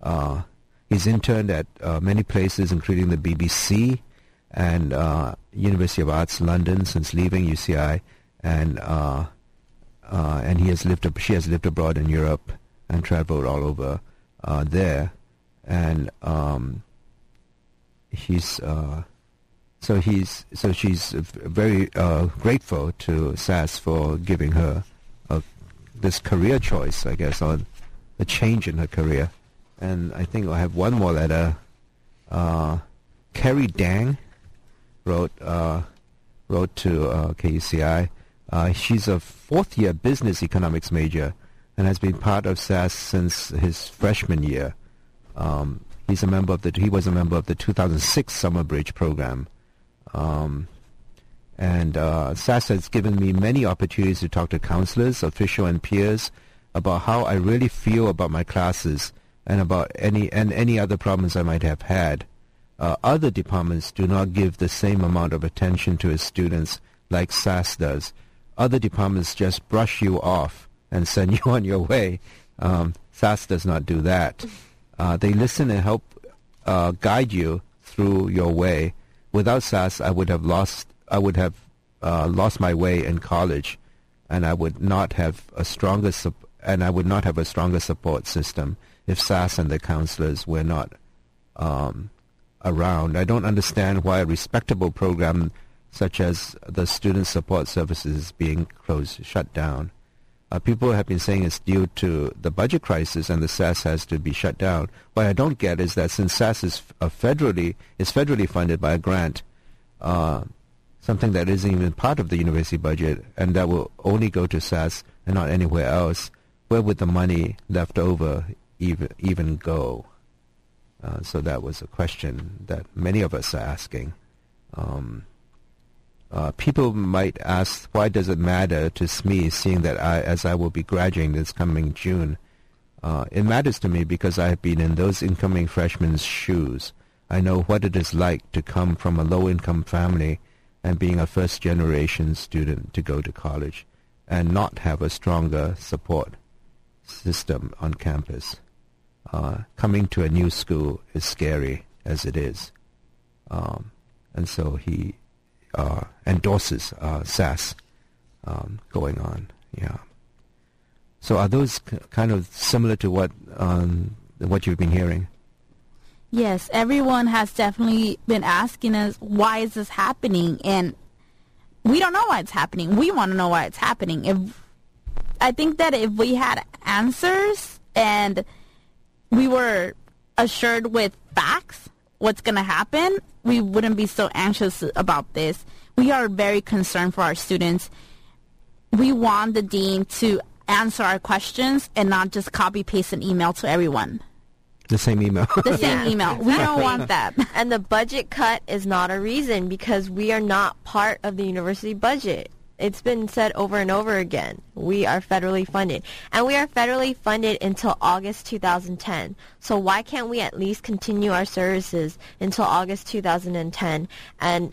Uh, he's interned at uh, many places, including the BBC and uh, University of Arts London since leaving UCI, and uh, uh, and he has lived. She has lived abroad in Europe and traveled all over uh, there, and um, he's so he's so she's very grateful to SAS for giving her this career choice, I guess, or a change in her career. And I think I have one more letter. Uh, Carrie Dang wrote uh, wrote to uh, KUCI. Uh, she's a fourth year business economics major and has been part of SAS since his freshman year. Um, he's a member of the. He was a member of the 2006 Summer Bridge program, um, and uh, SAS has given me many opportunities to talk to counselors, officials, and peers about how I really feel about my classes and about any and any other problems I might have had. Uh, other departments do not give the same amount of attention to its students like SAS does. Other departments just brush you off and send you on your way. Um, SAS does not do that. Uh, they listen and help uh, guide you through your way. Without SAS, I would have lost. I would have uh, lost my way in college, and I would not have a stronger sup- and I would not have a stronger support system if SAS and the counselors were not um, around. I don't understand why a respectable program such as the student support services is being closed, shut down. Uh, people have been saying it's due to the budget crisis and the SAS has to be shut down. What I don't get is that since SAS is uh, federally is federally funded by a grant, uh, something that isn't even part of the university budget, and that will only go to SAS and not anywhere else, where would the money left over even even go? Uh, so that was a question that many of us are asking. Um, uh, people might ask, why does it matter to me, seeing that I, as I will be graduating this coming June? Uh, it matters to me because I have been in those incoming freshmen's shoes. I know what it is like to come from a low-income family and being a first-generation student to go to college and not have a stronger support system on campus. Uh, coming to a new school is scary as it is. Um, and so he uh, endorses uh, SAS um, going on. Yeah. So are those kind of similar to what um, what you've been hearing? Yes, everyone has definitely been asking us why is this happening, and we don't know why it's happening. We want to know why it's happening. If I think that if we had answers and we were assured with facts what's going to happen, we wouldn't be so anxious about this. We are very concerned for our students. We want the dean to answer our questions and not just copy paste an email to everyone. The same email. The same Yeah, email. We don't want that. And the budget cut is not a reason because we are not part of the university budget. It's been said over and over again. We are federally funded. And we are federally funded until August 2010. So why can't we at least continue our services until August 2010 and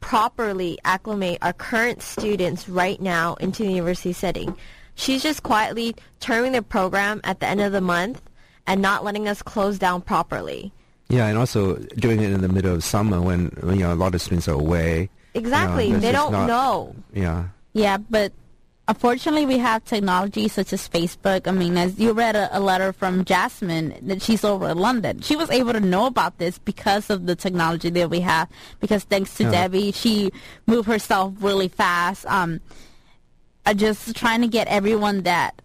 properly acclimate our current students right now into the university setting? She's just quietly terming the program at the end of the month and not letting us close down properly. yeah, and also doing it in the middle of summer when, when you know a lot of students are away. Exactly. that's they don't not- know. Yeah. Yeah, but unfortunately, we have technology such as Facebook. I mean, as you read a, a letter from Jasmine that she's over in London, she was able to know about this because of the technology that we have. Because thanks to Yeah. Debbie, she moved herself really fast. Um, I just trying to get everyone that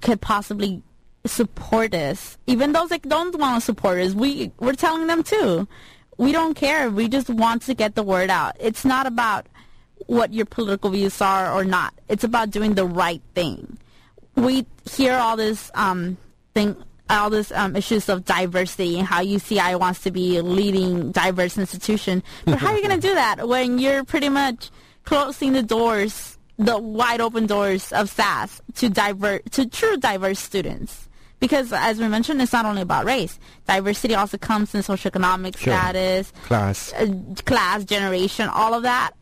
could possibly support us, even those that don't want to support us. We we're telling them too. We don't care. We just want to get the word out. It's not about what your political views are or not. It's about doing the right thing. We hear all this um, thing, all this um, issues of diversity and how UCI wants to be a leading diverse institution. But how are you going to do that when you're pretty much closing the doors, the wide open doors of SAS to divert to true diverse students? Because as we mentioned, it's not only about race. Diversity also comes in socioeconomic Sure. status, Class. uh, class, generation, all of that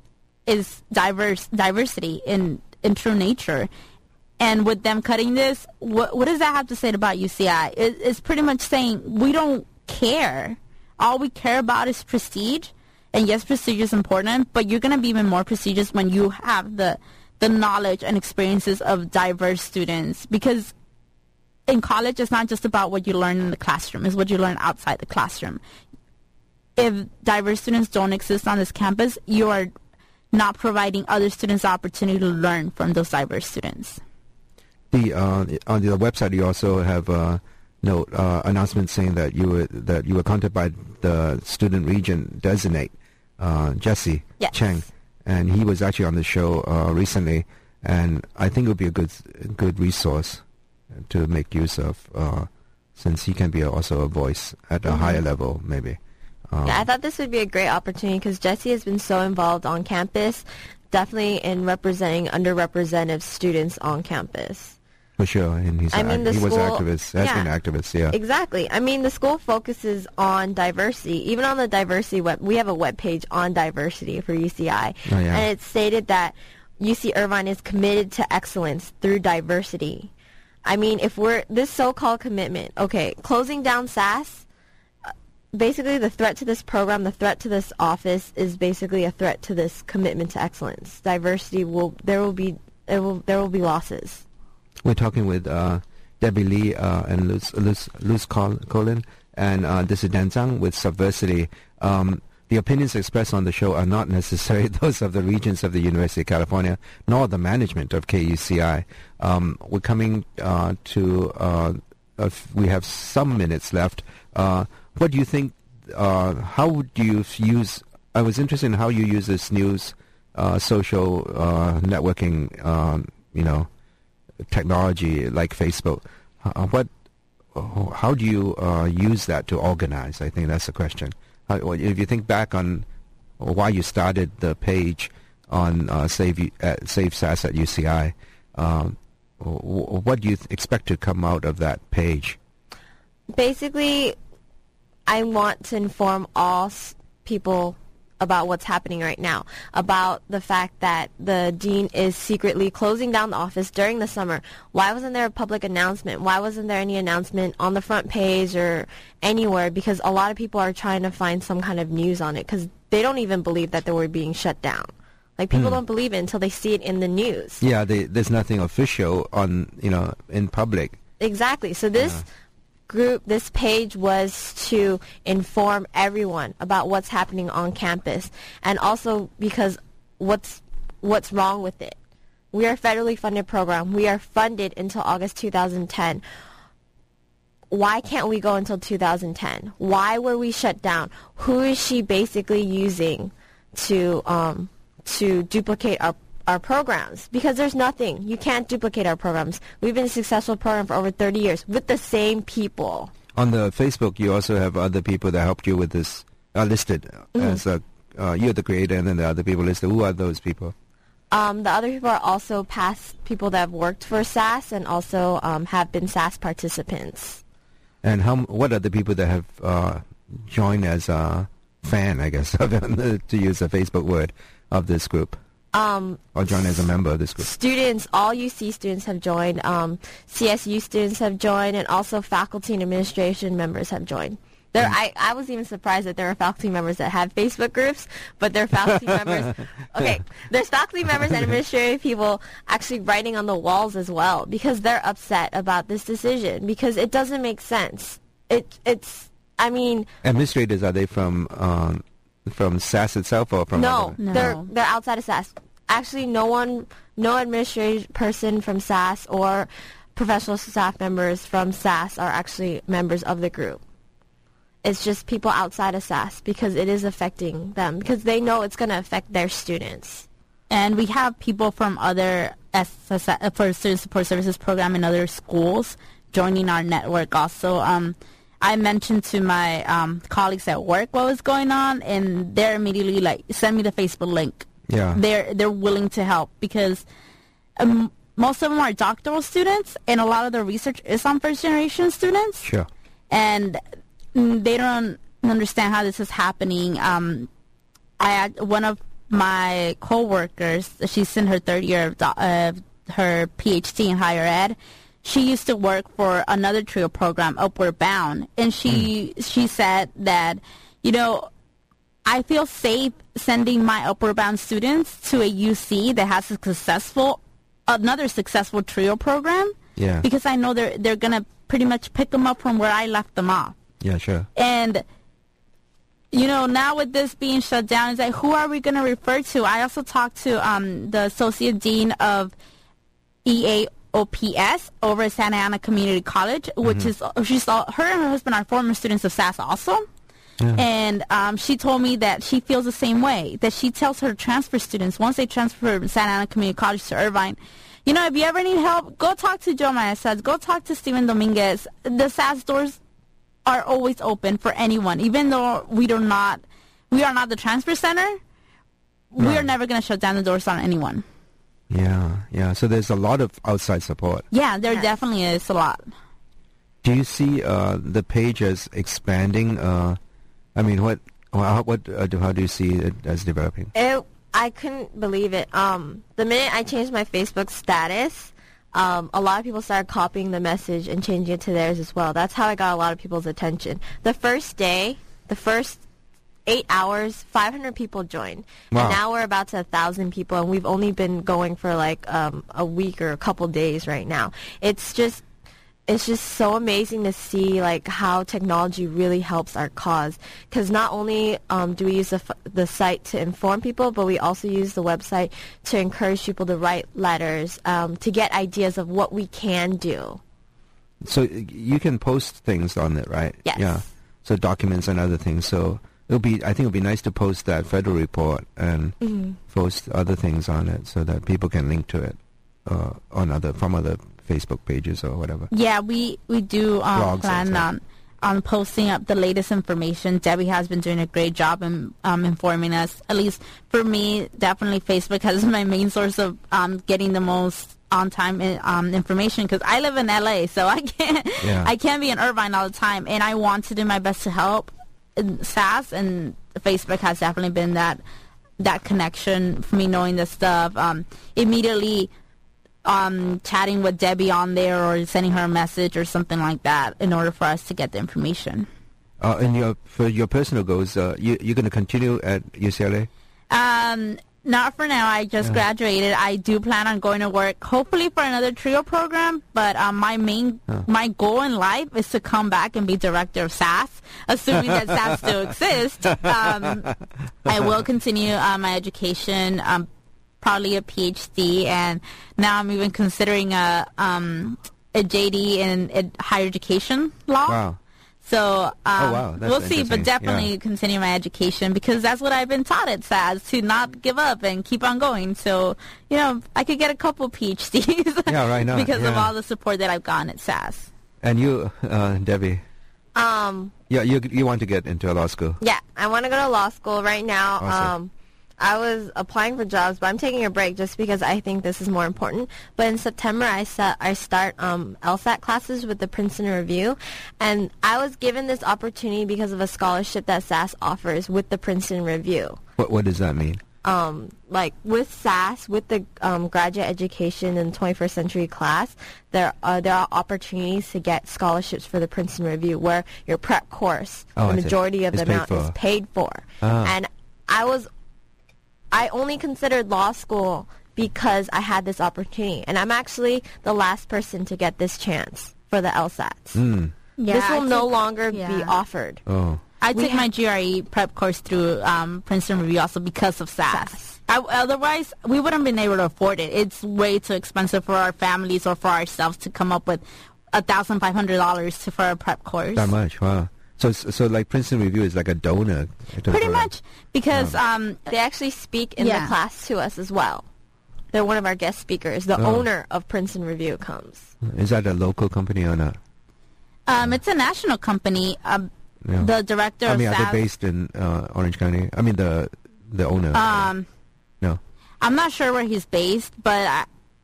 is diverse diversity in in true nature. And with them cutting this, what what does that have to say about UCI? It, it's pretty much saying we don't care. All we care about is prestige. And yes, prestige is important, but you're going to be even more prestigious when you have the the knowledge and experiences of diverse students because in college it's not just about what you learn in the classroom it's what you learn outside the classroom. If diverse students don't exist on this campus you are not providing other students the opportunity to learn from those diverse students. The uh, on the website you also have a note uh, announcement saying that you were that you were contacted by the student regent designate uh, Jesse Yes. Cheng, and he was actually on the show uh, recently, and I think it would be a good good resource to make use of, uh, since he can be also a voice at a Mhm. higher level, maybe. Um, Yeah, I thought this would be a great opportunity because Jesse has been so involved on campus, definitely in representing underrepresented students on campus. for sure, and he's I mean, he was school- activist, has yeah. been activist, yeah. Exactly. I mean, the school focuses on diversity. Even on the diversity web, we have a web page on diversity for UCI, Oh, yeah. and it's stated that UC Irvine is committed to excellence through diversity. I mean, if we're this so-called commitment, okay, closing down SAS, uh, basically the threat to this program, the threat to this office is basically a threat to this commitment to excellence. Diversity will there will be there will there will be losses. We're talking with uh, Debbie Lee uh, and Luz, Luz, Luz Colin, and uh, this is Dan Tsang with Subversity. Um, the opinions expressed on the show are not necessarily those of the regents of the University of California, nor the management of KUCI. Um, we're coming uh, to, uh, we have some minutes left. Uh, what do you think, uh, how would you use, I was interested in how you use this news, uh, social uh, networking, um, you know, technology like Facebook, what, how do you use that to organize? I think that's the question. How, if you think back on why you started the page on uh, Save uh, Save SAS at UCI, um, what do you th- expect to come out of that page? basically, I want to inform all people about what's happening right now, about the fact that the dean is secretly closing down the office during the summer. Why wasn't there a public announcement? Why wasn't there any announcement on the front page or anywhere? Because a lot of people are trying to find some kind of news on it because they don't even believe that they were being shut down. Like people hmm. don't believe it until they see it in the news. Yeah, they, there's nothing official on you know in public. Exactly. So this group, this page was to inform everyone about what's happening on campus, and also because what's what's wrong with it. We are a federally funded program. We are funded until August 2010. Why can't we go until 2010? Why were we shut down? Who is she basically using to um, to duplicate our our programs? Because there's nothing. You can't duplicate our programs. We've been a successful program for over 30 years with the same people. On the Facebook, you also have other people that helped you with this uh, listed as a, uh, you're the creator, and then the other people listed. Who are those people? Um, the other people are also past people that have worked for SAS and also um, have been SAS participants. And how? What are the people that have uh, joined as a fan? I guess to use a Facebook word of this group, Um, or joined as a member of this group. students, all UC students have joined. Um, CSU students have joined, and also faculty and administration members have joined. There, I, I was even surprised that there are faculty members that have Facebook groups, but there are faculty members. Okay, there's faculty members and administrative people actually writing on the walls as well because they're upset about this decision because it doesn't make sense. It, it's, I mean, Administrators are they from um, from SAS itself or from? no, other- No. they're they're outside of SAS. Actually, no one, no administrative person from SAS or professional staff members from SAS are actually members of the group. It's just people outside of SAS because it is affecting them because they know it's going to affect their students. and we have people from other SS, uh, for student support services program in other schools joining our network also um, i mentioned to my um, colleagues at work what was going on and they're immediately like send me the facebook link Yeah. they're they're willing to help because um, most of them are doctoral students and a lot of the research is on first generation students Sure. and they don't understand how this is happening. Um, I one of my coworkers, she's in her third year of do- uh, her PhD in higher ed. She used to work for another trio program, Upward Bound, and she she said that you know I feel safe sending my Upward Bound students to a UC that has a successful another successful trio program Yeah. because I know they're they're gonna pretty much pick them up from where I left them off. Yeah. Sure. And you know, now with this being shut down, it's like who are we gonna refer to? I also talked to um, the associate dean of EAOPS over at Santa Ana Community College, which is she's all, her and her husband are former students of SAS also. And um, she told me that she feels the same way. That she tells her transfer students once they transfer from Santa Ana Community College to Irvine, you know, if you ever need help, go talk to Joe Maestas. Go talk to Steven Dominguez. The SAS doors are always open for anyone, even though we do not, we are not the transfer center. We are never going to shut down the doors on anyone. Yeah, yeah. So there's a lot of outside support. Yeah, there Yes. definitely is a lot. Do you see uh, the page as expanding? Uh, I mean, what, how, what, uh, do, how do you see it as developing? It, I couldn't believe it. Um, the minute I changed my Facebook status, um, a lot of people started copying the message and changing it to theirs as well. That's how I got a lot of people's attention. The first day, the first eight hours, 500 people joined. Wow. And now we're about to a 1,000 people, and we've only been going for like um, a week or a couple days right now. It's just it's just so amazing to see like how technology really helps our cause because not only um, do we use the, f- the site to inform people but we also use the website to encourage people to write letters um, to get ideas of what we can do So you can post things on it, right? Yes. Yeah. So documents and other things. So it'll be. I think it'll be nice to post that federal report and Mm-hmm. post other things on it so that people can link to it uh, on other from other Facebook pages or whatever. Yeah, we we do um, plan on on posting up the latest information. Debbie has been doing a great job in um, informing us. At least for me, definitely Facebook has my main source of um, getting the most on time um, information because I live in LA, so I can't Yeah. I can't be in Irvine all the time, and I want to do my best to help SAS, and Facebook has definitely been that that connection for me knowing this stuff. Um, immediately um, chatting with Debbie on there or sending her a message or something like that in order for us to get the information. Uh, and your for your personal goals, uh, you you're going to continue at UCLA. Um, not for now. I just graduated. I do plan on going to work, hopefully for another trio program. But um, my main, my goal in life is to come back and be director of SAS, assuming that SAS still exists. Um, I will continue uh, my education, um, probably a PhD, and now I'm even considering a um, a JD in, in higher education law. Wow. So um, Oh, wow. We'll see, but definitely Yeah. continue my education because that's what I've been taught at SAS to not give up and keep on going. So you know, I could get a couple PhDs. Yeah, right now, because of all the support that I've gotten at SAS. And you, uh, Debbie, um, yeah, you you want to get into a law school. Yeah, I want to go to law school right now. Awesome. Um, I was applying for jobs, but I'm taking a break just because I think this is more important. But in September, I set, I start um, LSAT classes with the Princeton Review, and I was given this opportunity because of a scholarship that SAS offers with the Princeton Review. What what does that mean? Um, like with SAS, with the um, graduate education in 21st century class, there are there are opportunities to get scholarships for the Princeton Review, where your prep course, Oh, the majority of the amount is paid for. Ah. And I was, I only considered law school because I had this opportunity, and I'm actually the last person to get this chance for the LSATs. Mm. Yeah, this will I no took- longer be offered. Oh. I We took my GRE prep course through um, Princeton Review also because of SAS. SAS. I, otherwise, we wouldn't have been able to afford it. It's way too expensive for our families or for ourselves to come up with a thousand five hundred dollars for a prep course. That much, wow. So so like Princeton Review is like a donor. Pretty much because um, They actually speak in Yeah. the class to us as well. They're one of our guest speakers. The Oh. owner of Princeton Review comes. Is that a local company or not? um, it's a national company. Um, Yeah. The director I of mean, are SAS, they based in uh, Orange County? I mean, the the owner. um, no. I'm not sure where he's based, but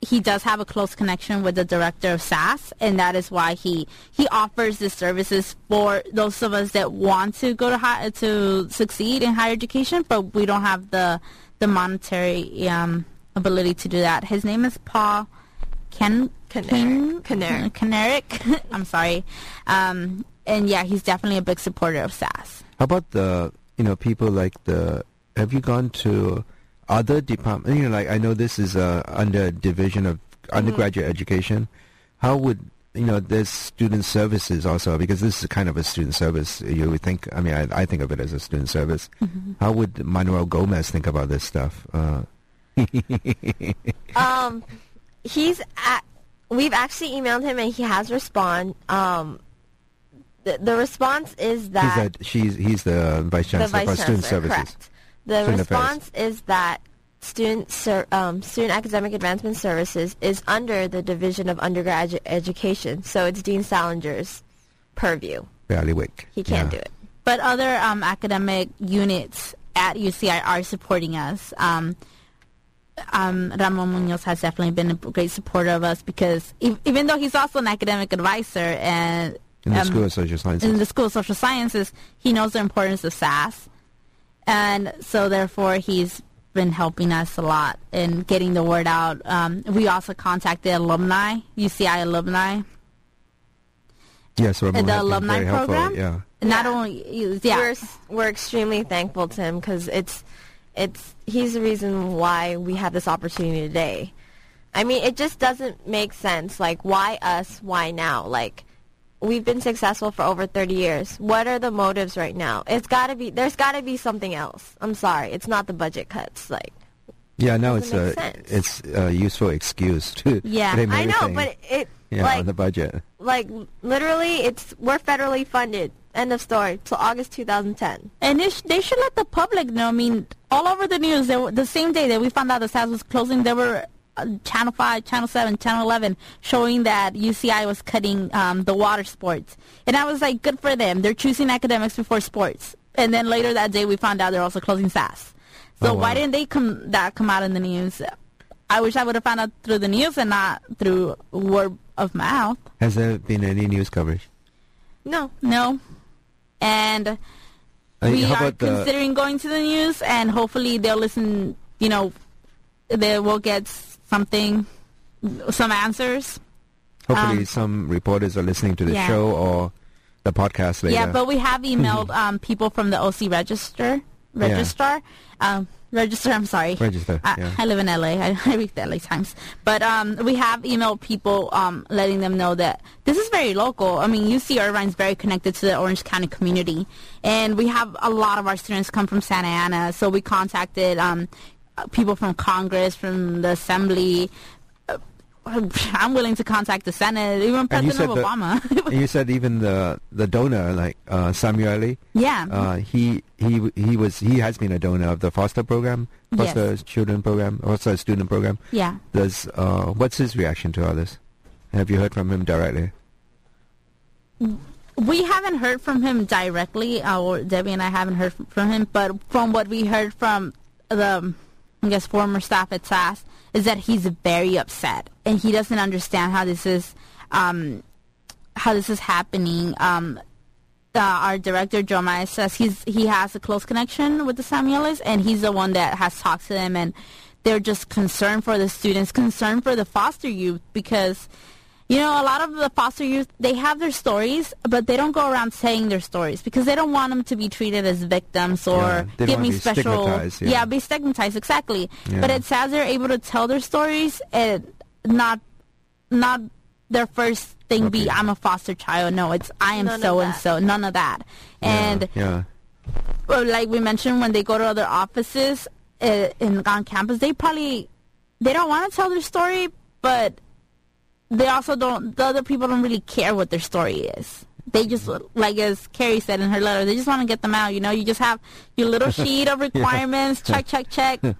he does have a close connection with the director of SAS, and that is why he he offers the services for those of us that want to go to high, to succeed in higher education, but we don't have the the monetary um, ability to do that. His name is Paul Ken Kanarek. Ken- Kanarek. Kanarek. I'm sorry, um, and yeah, he's definitely a big supporter of SAS. How about the you know people like the? Have you gone to other departments? You know, like I know this is uh, under division of undergraduate education. How would you know? There's student services also because this is kind of a student service. You would think. I mean, I, I think of it as a student service. How would Manuel Gomez think about this stuff? Uh, Um, he's at, we've actually emailed him and he has respond. Um, the, the response is that he's, a, she's he's the vice the chancellor vice for student services. correct. The Student affairs. response is that student ser- um, student academic advancement services is under the Division of Undergraduate Education, so it's Dean Salinger's purview. Bailiwick. He can't Yeah. do it. But other um, academic units at UCI are supporting us. Um, um, Ramon Munoz has definitely been a great supporter of us because e- even though he's also an academic advisor and In the um, School of Social Sciences. in the School of Social Sciences, he knows the importance of SAS, and so therefore he's been helping us a lot in getting the word out. Um, we also contacted alumni, UCI alumni, yes, Ramon the alumni very helpful, program. Yeah. Not Yeah. only, yeah, We're we're extremely thankful to him because it's it's he's the reason why we have this opportunity today. I mean, it just doesn't make sense. Like, why us? Why now? Like, we've been successful for over 30 years. What are the motives right now? It's got to be. There's got to be something else. I'm sorry, it's not the budget cuts. Like, Yeah, no, it's a sense. it's a useful excuse to Yeah. I know, but it yeah like on the budget. like literally, it's we're federally funded. End of story. Till August 2010. And they, sh- they should let the public know. I mean, all over the news, there were, the same day that we found out the SAS was closing, there were Channel 5, Channel 7, Channel 11 showing that UCI was cutting um, the water sports. And I was like, good for them. They're choosing academics before sports. And then later that day, we found out they're also closing SAS. So Oh, wow. why didn't they come that come out in the news? I wish I would have found out through the news and not through word of mouth. Has there been any news coverage? No, No. And I mean, we are about the considering going to the news, and hopefully they'll listen. You know, they will get something, some answers. hopefully um, some reporters are listening to the yeah. show or the podcast later. Yeah, but we have emailed um, people from the OC register, registrar, um, register. I'm sorry, Register, I, yeah. I live in LA. I, I read the LA Times, but um, we have emailed people um, letting them know that this is very local. I mean, UC Irvine is very connected to the Orange County community, and we have a lot of our students come from Santa Ana. So we contacted um, people from Congress, from the Assembly. Uh, I'm willing to contact the Senate, even President the- Obama. and you said even the the donor like uh, Samueli, yeah. uh, he he he was he has been a donor of the foster program, Yes. foster children program, foster student program. yeah. Does uh, what's his reaction to all this? Have you heard from him directly? We haven't heard from him directly, uh, or Debbie and I haven't heard from him, but from what we heard from the, Guess, former staff at SAS, is that he's very upset and he doesn't understand how this is, um, how this is happening. Um, uh, our director Joe says he's he has a close connection with the Samuelis, and he's the one that has talked to them, and they're just concerned for the students, concerned for the foster youth because. You know, a lot of the foster youth, they have their stories, but they don't go around saying their stories because they don't want them to be treated as victims or Yeah, give me special. stigmatized, yeah. be stigmatized exactly. Yeah. But it's as they're able to tell their stories, and not not their first thing be I'm a foster child. No, it's I am None so and so. None of that. And yeah, well, like we mentioned, when they go to other offices uh, in on campus, they probably they don't want to tell their story, but they also don't. The other people don't really care what their story is. They just like as Carrie said in her letter, they just want to get them out. You know, you just have your little sheet of requirements. Check, check, check.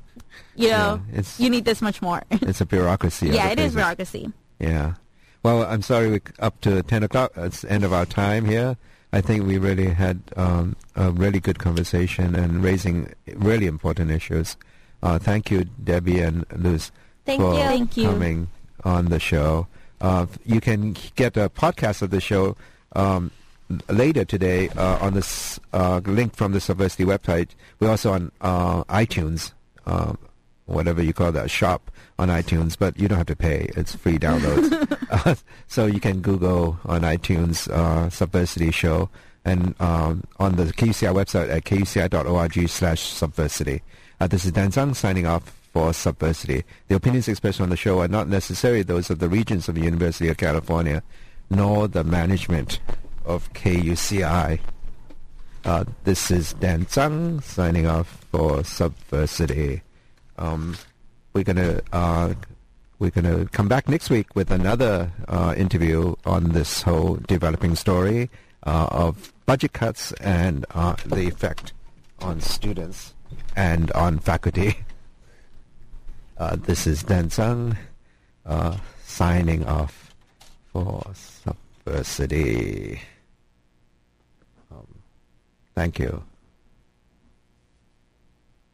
You know, Yeah, it's- you need this much more. it's a bureaucracy. yeah, it is bureaucracy. Yeah. Well, I'm sorry we're up to 10 o'clock. It's the end of our time here. I think we really had um, a really good conversation and raising really important issues. Uh, thank you, Debbie and Luz, Thank for you. Thank you. coming on the show. Uh, you can get a podcast of the show um, later today uh, on this uh, link from the Subversity website. We're also on uh, iTunes, uh, whatever you call that, shop on iTunes, but you don't have to pay. It's free downloads. uh, so you can Google on iTunes uh, Subversity Show and um, on the KUCI website at kuci.org slash subversity. Uh, this is Dan Tsang signing off for Subversity. The opinions expressed on the show are not necessarily those of the Regents of the University of California, nor the management of KUCI. Uh, this is Dan Tsang signing off for Subversity. Um, we're gonna uh, we're gonna come back next week with another uh, interview on this whole developing story uh, of budget cuts and uh, the effect on students and on faculty. Uh, this is Dan Tsang uh, signing off for Subversity. Um, thank you.